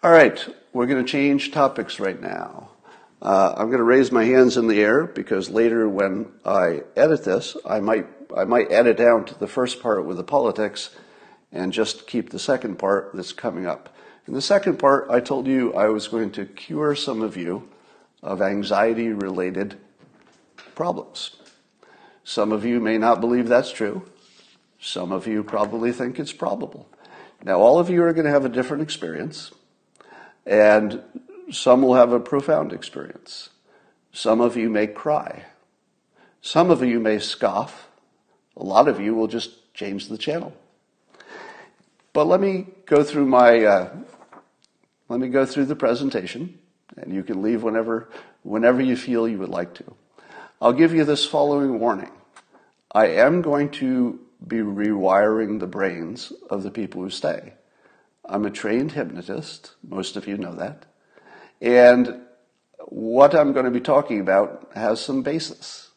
All right, we're going to change topics right now. Uh, I'm going to raise my hands in the air because later when I edit this, I might, I might edit down to the first part with the politics and just keep the second part that's coming up. In the second part, I told you I was going to cure some of you of anxiety related problems. Some of you may not believe that's true. Some of you probably think it's probable. Now, all of you are going to have a different experience, and some will have a profound experience. Some of you may cry. Some of you may scoff. A lot of you will just change the channel. But let me go through my, uh, let me go through the presentation, and you can leave whenever, whenever you feel you would like to. I'll give you this following warning. I am going to be rewiring the brains of the people who stay. I'm a trained hypnotist. Most of you know that. And what I'm going to be talking about has some basis.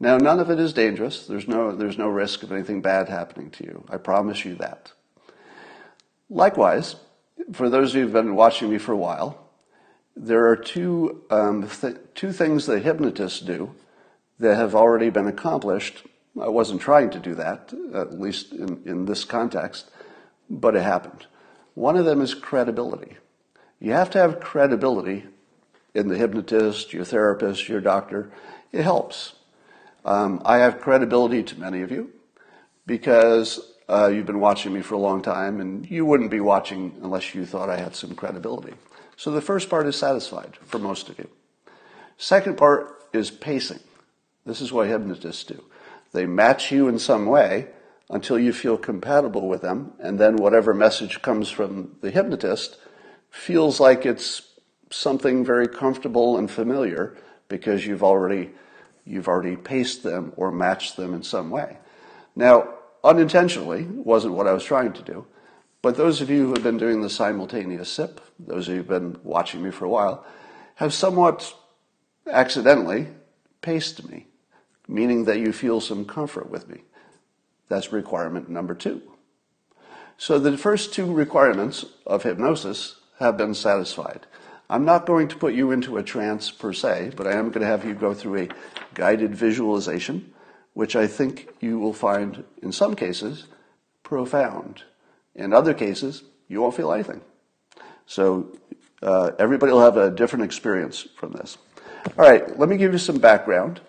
Now, none of it is dangerous. There's no, there's no risk of anything bad happening to you. I promise you that. Likewise, for those of you who've been watching me for a while, there are two, um, th- two things that hypnotists do that have already been accomplished. I wasn't trying to do that, at least in, in this context, but it happened. One of them is credibility. You have to have credibility in the hypnotist, your therapist, your doctor. It helps. Um, I have credibility to many of you because uh, you've been watching me for a long time, and you wouldn't be watching unless you thought I had some credibility. So the first part is satisfied for most of you. Second part is pacing. This is what hypnotists do. They match you in some way until you feel compatible with them, and then whatever message comes from the hypnotist feels like it's something very comfortable and familiar because you've already you've already paced them or matched them in some way. Now, unintentionally wasn't what I was trying to do, but those of you who have been doing the simultaneous sip, those of you who've been watching me for a while, have somewhat accidentally paced me, meaning that you feel some comfort with me. That's requirement number two. So the first two requirements of hypnosis have been satisfied. I'm not going to put you into a trance per se, but I am going to have you go through a guided visualization, which I think you will find in some cases profound. In other cases, you won't feel anything. So uh, everybody will have a different experience from this. All right, let me give you some background.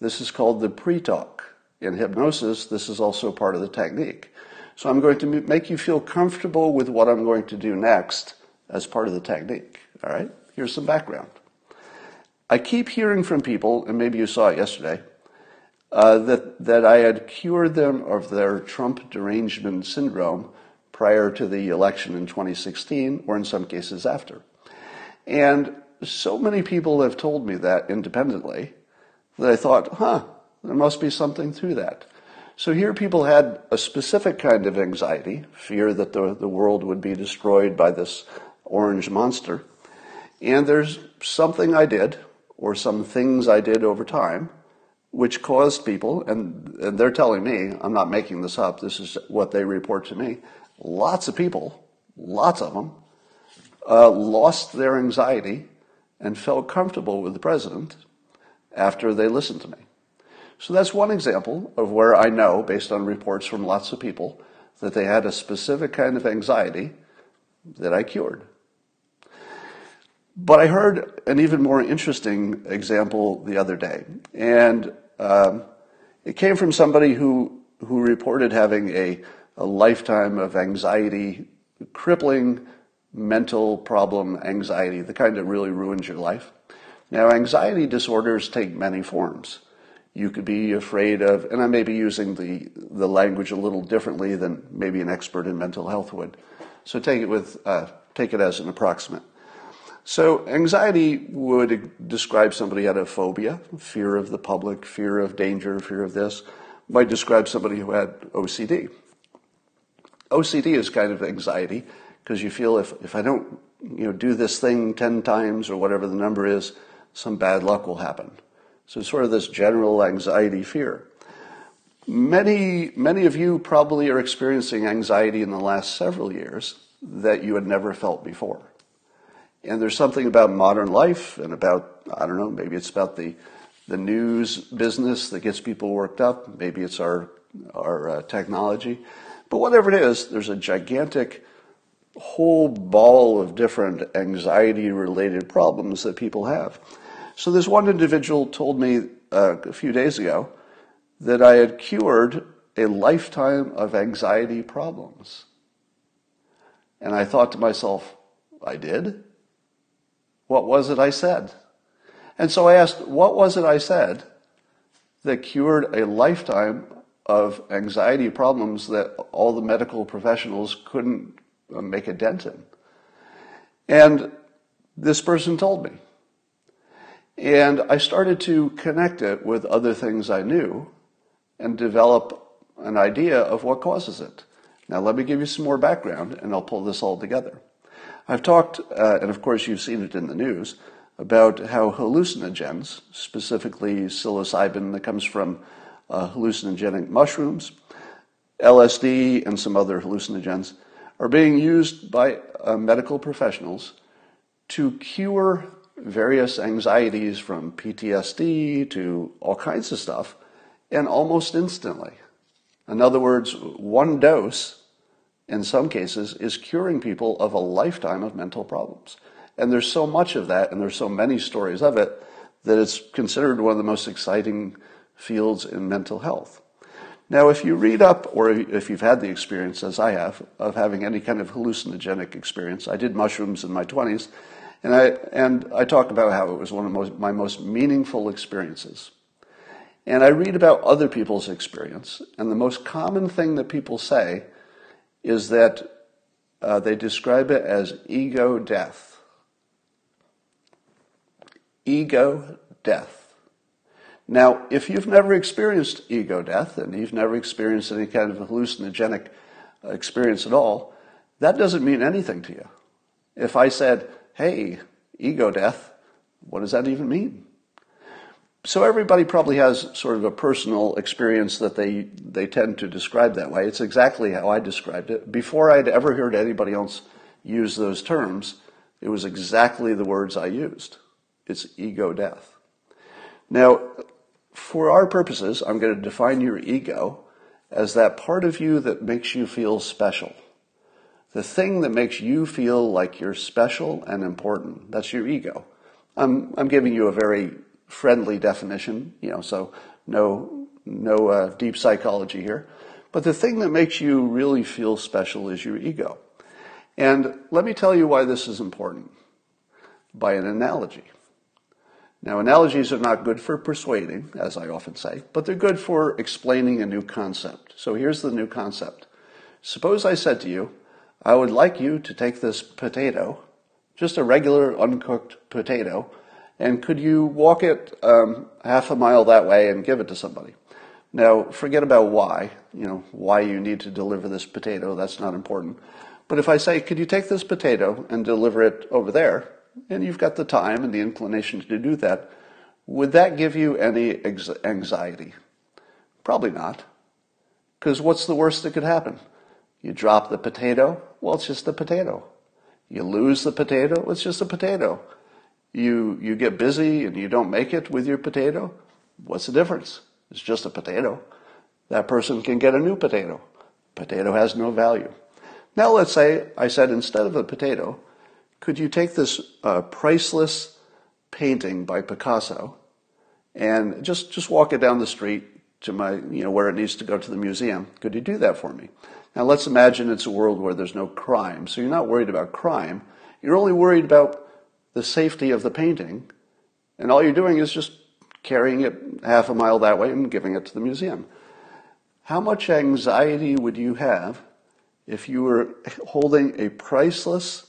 This is called the pre talk. In hypnosis, this is also part of the technique. So I'm going to make you feel comfortable with what I'm going to do next as part of the technique. All right, here's some background. I keep hearing from people, and maybe you saw it yesterday, uh, that, that I had cured them of their Trump derangement syndrome prior to the election in 2016, or in some cases after. And so many people have told me that independently that I thought, huh, there must be something through that. So here people had a specific kind of anxiety, fear that the, the world would be destroyed by this orange monster. And there's something I did, or some things I did over time, which caused people, and, and they're telling me, I'm not making this up, this is what they report to me, lots of people, lots of them, uh, lost their anxiety and felt comfortable with the president after they listened to me. So that's one example of where I know, based on reports from lots of people, that they had a specific kind of anxiety that I cured. But I heard an even more interesting example the other day, and um, it came from somebody who who reported having a, a lifetime of anxiety, crippling mental problem anxiety, the kind that really ruins your life. Now, anxiety disorders take many forms. You could be afraid of, and I may be using the, the language a little differently than maybe an expert in mental health would. So take it with, uh, take it as an approximate. So anxiety would describe somebody had a phobia, fear of the public, fear of danger, fear of this. Might describe somebody who had OCD. OCD is kind of anxiety because you feel if, if I don't you know, do this thing 10 times or whatever the number is, some bad luck will happen. So sort of this general anxiety fear. Many, many of you probably are experiencing anxiety in the last several years that you had never felt before. And there's something about modern life and about, I don't know, maybe it's about the, the news business that gets people worked up. Maybe it's our, our uh, technology. But whatever it is, there's a gigantic whole ball of different anxiety related problems that people have. So this one individual told me uh, a few days ago that I had cured a lifetime of anxiety problems. And I thought to myself, I did? What was it I said? And so I asked, what was it I said that cured a lifetime of anxiety problems that all the medical professionals couldn't uh, make a dent in? And this person told me. And I started to connect it with other things I knew and develop an idea of what causes it. Now, let me give you some more background and I'll pull this all together. I've talked, uh, and of course you've seen it in the news, about how hallucinogens, specifically psilocybin that comes from uh, hallucinogenic mushrooms, LSD, and some other hallucinogens, are being used by uh, medical professionals to cure various anxieties from PTSD to all kinds of stuff, and almost instantly. In other words, one dose, in some cases, is curing people of a lifetime of mental problems. And there's so much of that, and there's so many stories of it, that it's considered one of the most exciting fields in mental health. Now, if you read up, or if you've had the experience, as I have, of having any kind of hallucinogenic experience, I did mushrooms in my 20s, and I, and I talked about how it was one of most, my most meaningful experiences. And I read about other people's experience, and the most common thing that people say is that uh, they describe it as ego death. Ego death. Now, if you've never experienced ego death and you've never experienced any kind of hallucinogenic uh, experience at all, that doesn't mean anything to you. If I said, hey, ego death, what does that even mean? So everybody probably has sort of a personal experience that they, they tend to describe that way. It's exactly how I described it. Before I'd ever heard anybody else use those terms, it was exactly the words I used. It's ego death. Now, for our purposes, I'm going to define your ego as that part of you that makes you feel special. The thing that makes you feel like you're special and important. That's your ego. I'm, I'm giving you a very friendly definition, you know, so no, no uh, deep psychology here. But the thing that makes you really feel special is your ego. And let me tell you why this is important by an analogy. Now, analogies are not good for persuading, as I often say, but they're good for explaining a new concept. So here's the new concept. Suppose I said to you, I would like you to take this potato, just a regular uncooked potato, and could you walk it um, half a mile that way and give it to somebody? Now, forget about why, you know, why you need to deliver this potato, that's not important. But if I say, could you take this potato and deliver it over there, and you've got the time and the inclination to do that, would that give you any anxiety? Probably not. Because what's the worst that could happen? You drop the potato, well, it's just a potato. You lose the potato, it's just a potato you, you get busy and you don't make it with your potato, what's the difference? It's just a potato. That person can get a new potato. Potato has no value. Now let's say I said instead of a potato, could you take this uh, priceless painting by Picasso and just, just walk it down the street to my, you know, where it needs to go to the museum? Could you do that for me? Now let's imagine it's a world where there's no crime. So you're not worried about crime. You're only worried about the safety of the painting, and all you're doing is just carrying it half a mile that way and giving it to the museum. How much anxiety would you have if you were holding a priceless,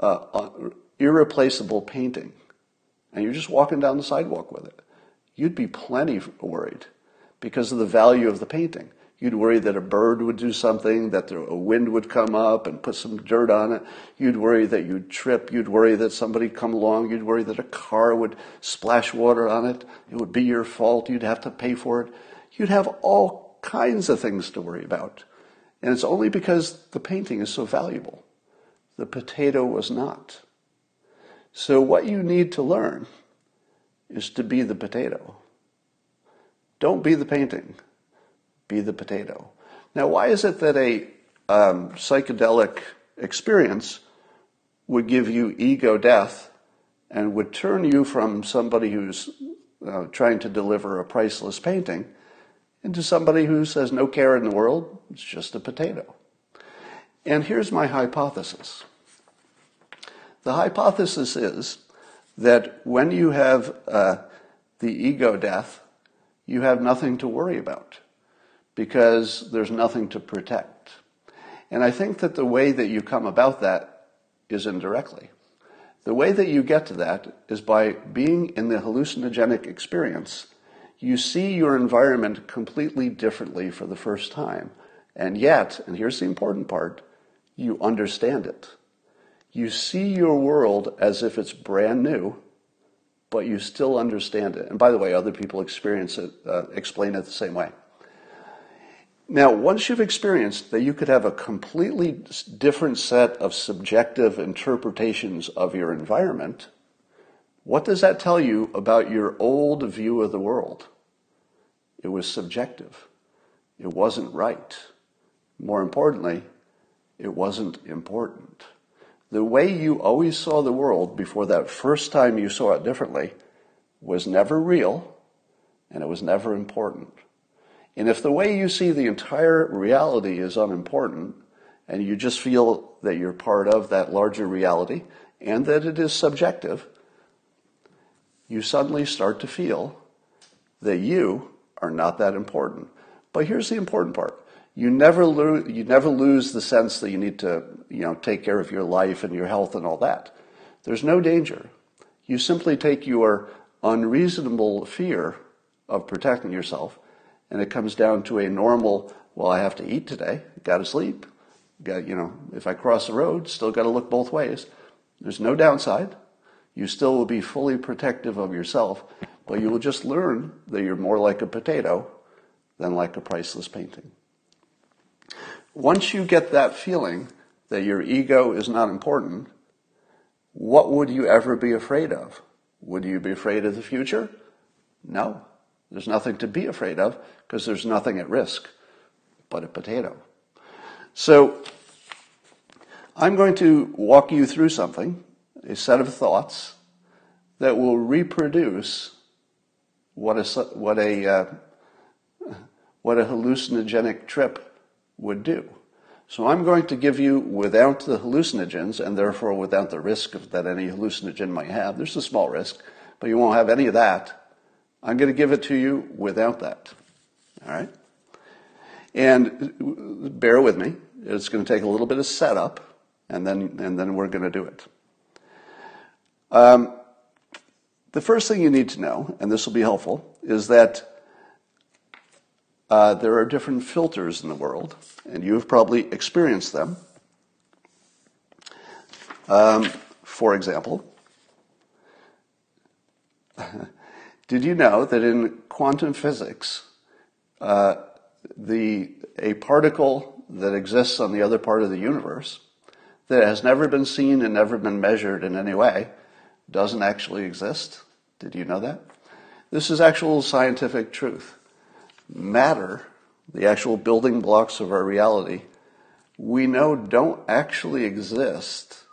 uh, uh, irreplaceable painting and you're just walking down the sidewalk with it? You'd be plenty worried because of the value of the painting. You'd worry that a bird would do something, that a wind would come up and put some dirt on it. You'd worry that you'd trip. You'd worry that somebody'd come along. You'd worry that a car would splash water on it. It would be your fault. You'd have to pay for it. You'd have all kinds of things to worry about. And it's only because the painting is so valuable. The potato was not. So, what you need to learn is to be the potato. Don't be the painting, be the potato. Now, why is it that a um, psychedelic experience would give you ego death and would turn you from somebody who's uh, trying to deliver a priceless painting into somebody who says no care in the world, it's just a potato? And here's my hypothesis. The hypothesis is that when you have uh, the ego death, you have nothing to worry about because there's nothing to protect. And I think that the way that you come about that is indirectly. The way that you get to that is by being in the hallucinogenic experience. You see your environment completely differently for the first time. And yet, and here's the important part, you understand it. You see your world as if it's brand new, but you still understand it. And by the way, other people experience it, uh, explain it the same way. Now, once you've experienced that you could have a completely different set of subjective interpretations of your environment, what does that tell you about your old view of the world? It was subjective. It wasn't right. More importantly, it wasn't important. The way you always saw the world before that first time you saw it differently was never real and it was never important. And if the way you see the entire reality is unimportant and you just feel that you're part of that larger reality and that it is subjective, you suddenly start to feel that you are not that important. But here's the important part. You never lose you never lose the sense that you need to you know take care of your life and your health and all that. There's no danger. You simply take your unreasonable fear of protecting yourself and it comes down to a normal well i have to eat today got to sleep got you know if i cross the road still got to look both ways there's no downside you still will be fully protective of yourself but you will just learn that you're more like a potato than like a priceless painting once you get that feeling that your ego is not important, what would you ever be afraid of? Would you be afraid of the future? No. There's nothing to be afraid of because there's nothing at risk but a potato. So, I'm going to walk you through something, a set of thoughts that will reproduce what a, what a, uh, what a hallucinogenic trip would do. So I'm going to give you without the hallucinogens and therefore without the risk of, that any hallucinogen might have. There's a small risk, but you won't have any of that. I'm going to give it to you without that. All right? And bear with me. It's going to take a little bit of setup, and then, and then we're going to do it. Um, the first thing you need to know, and this will be helpful, is that uh, there are different filters in the world, and you've probably experienced them. Um, for example, did you know that in quantum physics, uh, the, a particle that exists on the other part of the universe that has never been seen and never been measured in any way doesn't actually exist? Did you know that? This is actual scientific truth matter, the actual building blocks of our reality, we know don't actually exist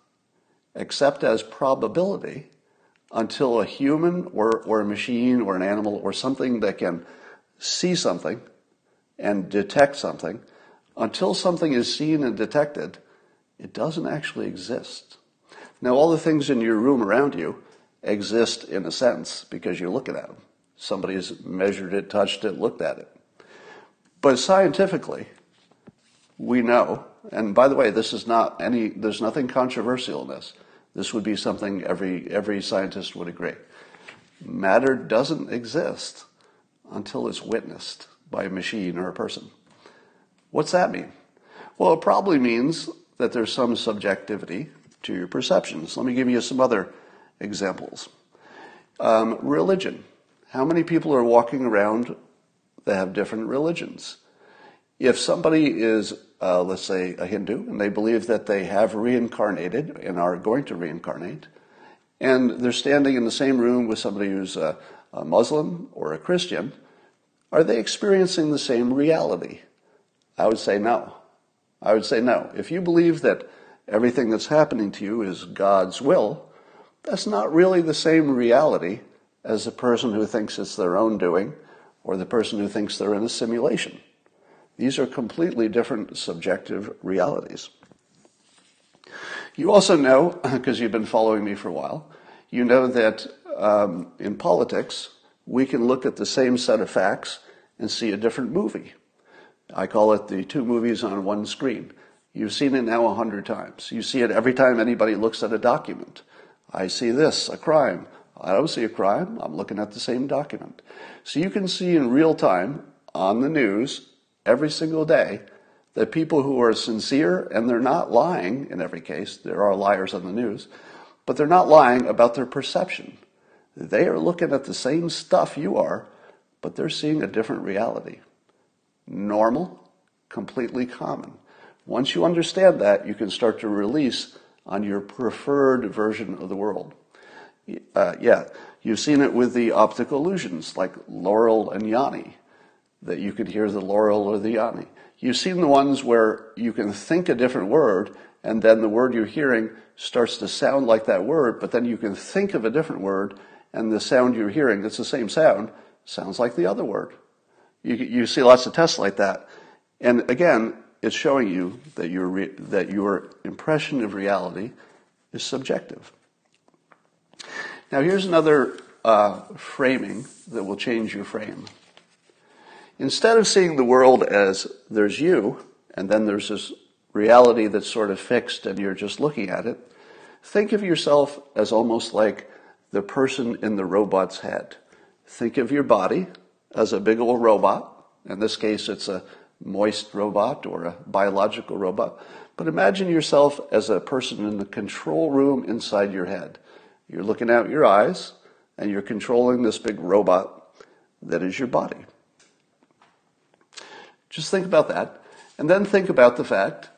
except as probability until a human or, or a machine or an animal or something that can see something and detect something, until something is seen and detected, it doesn't actually exist. Now, all the things in your room around you exist in a sense because you're looking at them. Somebody's measured it, touched it, looked at it. But scientifically, we know, and by the way, this is not any, there's nothing controversial in this. This would be something every, every scientist would agree. Matter doesn't exist until it's witnessed by a machine or a person. What's that mean? Well, it probably means that there's some subjectivity to your perceptions. Let me give you some other examples. Um, religion. How many people are walking around that have different religions? If somebody is, uh, let's say, a Hindu, and they believe that they have reincarnated and are going to reincarnate, and they're standing in the same room with somebody who's a, a Muslim or a Christian, are they experiencing the same reality? I would say no. I would say no. If you believe that everything that's happening to you is God's will, that's not really the same reality as the person who thinks it's their own doing or the person who thinks they're in a simulation. These are completely different subjective realities. You also know, because you've been following me for a while, you know that um, in politics, we can look at the same set of facts and see a different movie. I call it the two movies on one screen. You've seen it now a hundred times. You see it every time anybody looks at a document. I see this, a crime. I don't see a crime. I'm looking at the same document. So you can see in real time on the news every single day that people who are sincere, and they're not lying in every case, there are liars on the news, but they're not lying about their perception. They are looking at the same stuff you are, but they're seeing a different reality. Normal, completely common. Once you understand that, you can start to release on your preferred version of the world. Uh, yeah, you've seen it with the optical illusions like Laurel and Yanny, that you could hear the Laurel or the Yanny. You've seen the ones where you can think a different word and then the word you're hearing starts to sound like that word, but then you can think of a different word and the sound you're hearing, that's the same sound, sounds like the other word. You, you see lots of tests like that. And again, it's showing you that your, re- that your impression of reality is subjective. Now, here's another uh, framing that will change your frame. Instead of seeing the world as there's you, and then there's this reality that's sort of fixed and you're just looking at it, think of yourself as almost like the person in the robot's head. Think of your body as a big old robot. In this case, it's a moist robot or a biological robot. But imagine yourself as a person in the control room inside your head. You're looking out your eyes and you're controlling this big robot that is your body. Just think about that. And then think about the fact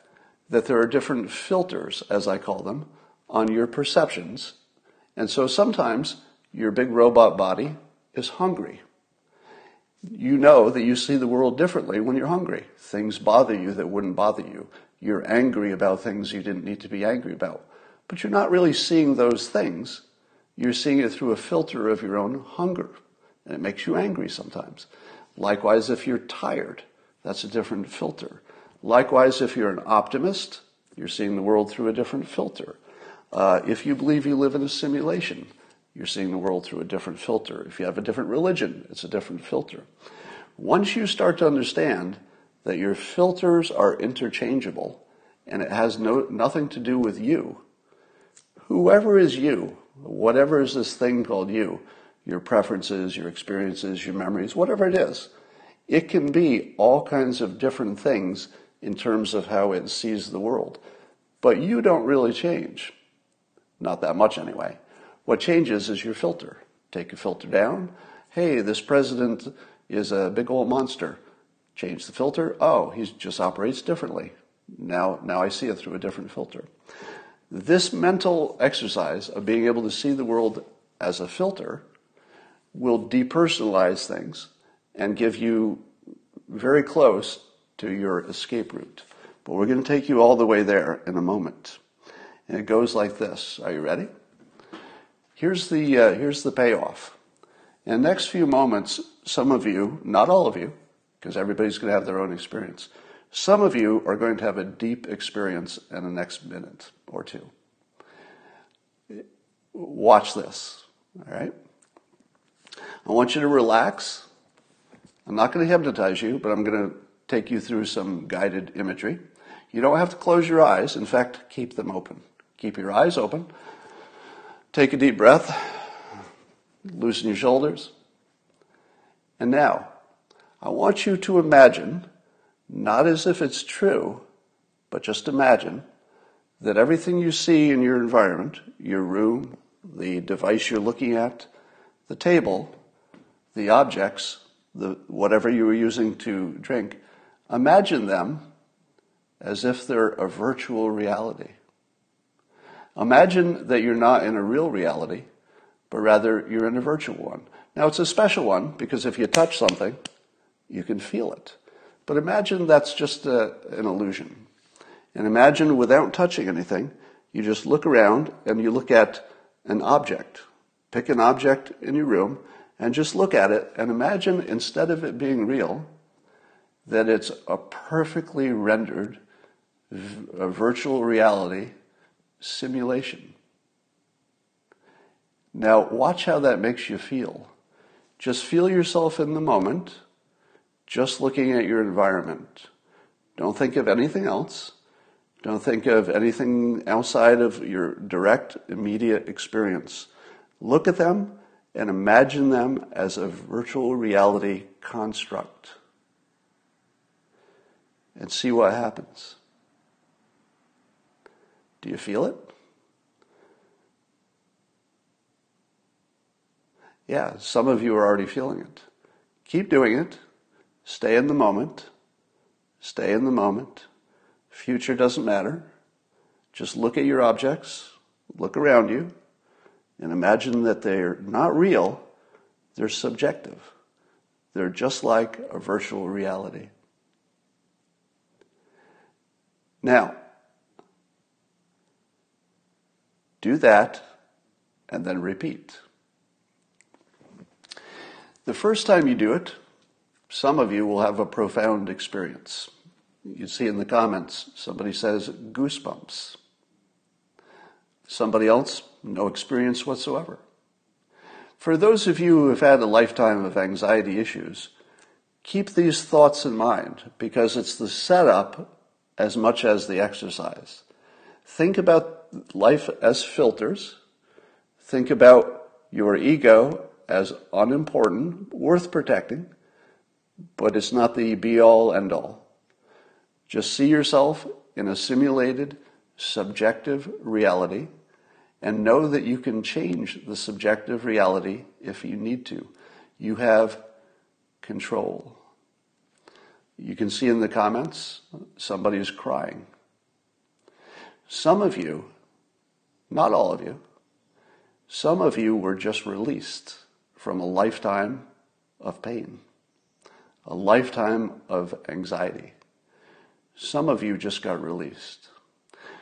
that there are different filters, as I call them, on your perceptions. And so sometimes your big robot body is hungry. You know that you see the world differently when you're hungry. Things bother you that wouldn't bother you. You're angry about things you didn't need to be angry about. But you're not really seeing those things. You're seeing it through a filter of your own hunger. And it makes you angry sometimes. Likewise, if you're tired, that's a different filter. Likewise, if you're an optimist, you're seeing the world through a different filter. Uh, if you believe you live in a simulation, you're seeing the world through a different filter. If you have a different religion, it's a different filter. Once you start to understand that your filters are interchangeable and it has no, nothing to do with you, whoever is you, whatever is this thing called you, your preferences, your experiences, your memories, whatever it is, it can be all kinds of different things in terms of how it sees the world. But you don't really change. Not that much anyway. What changes is your filter. Take a filter down. Hey, this president is a big old monster. Change the filter. Oh, he just operates differently. Now, now I see it through a different filter. This mental exercise of being able to see the world as a filter will depersonalize things and give you very close to your escape route. But we're going to take you all the way there in a moment. And it goes like this. Are you ready? Here's the, uh, here's the payoff. In the next few moments, some of you, not all of you, because everybody's going to have their own experience, some of you are going to have a deep experience in the next minute or two. Watch this, all right? I want you to relax. I'm not going to hypnotize you, but I'm going to take you through some guided imagery. You don't have to close your eyes. In fact, keep them open. Keep your eyes open. Take a deep breath. Loosen your shoulders. And now, I want you to imagine not as if it's true, but just imagine that everything you see in your environment, your room, the device you're looking at, the table, the objects, the, whatever you were using to drink, imagine them as if they're a virtual reality. Imagine that you're not in a real reality, but rather you're in a virtual one. Now, it's a special one because if you touch something, you can feel it. But imagine that's just a, an illusion. And imagine without touching anything, you just look around and you look at an object. Pick an object in your room and just look at it and imagine instead of it being real, that it's a perfectly rendered virtual reality simulation. Now, watch how that makes you feel. Just feel yourself in the moment, just looking at your environment. Don't think of anything else. Don't think of anything outside of your direct, immediate experience. Look at them and imagine them as a virtual reality construct and see what happens. Do you feel it? Yeah, some of you are already feeling it. Keep doing it. Stay in the moment. Stay in the moment. Future doesn't matter. Just look at your objects, look around you, and imagine that they're not real, they're subjective. They're just like a virtual reality. Now, do that and then repeat. The first time you do it, some of you will have a profound experience. You see in the comments, somebody says goosebumps. Somebody else, no experience whatsoever. For those of you who have had a lifetime of anxiety issues, keep these thoughts in mind because it's the setup as much as the exercise. Think about life as filters. Think about your ego as unimportant, worth protecting, but it's not the be all end all. Just see yourself in a simulated, subjective reality and know that you can change the subjective reality if you need to. You have control. You can see in the comments somebody is crying. Some of you, not all of you, some of you were just released from a lifetime of pain, a lifetime of anxiety. Some of you just got released.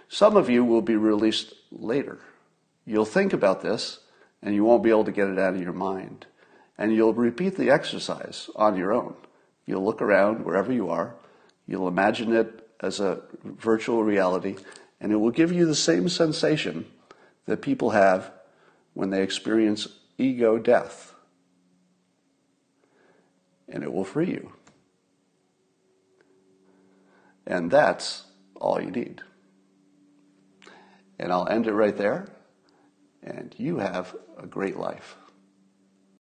Some of you will be released later. You'll think about this and you won't be able to get it out of your mind. And you'll repeat the exercise on your own. You'll look around wherever you are. You'll imagine it as a virtual reality and it will give you the same sensation that people have when they experience ego death. And it will free you. And that's all you need. And I'll end it right there. And you have a great life.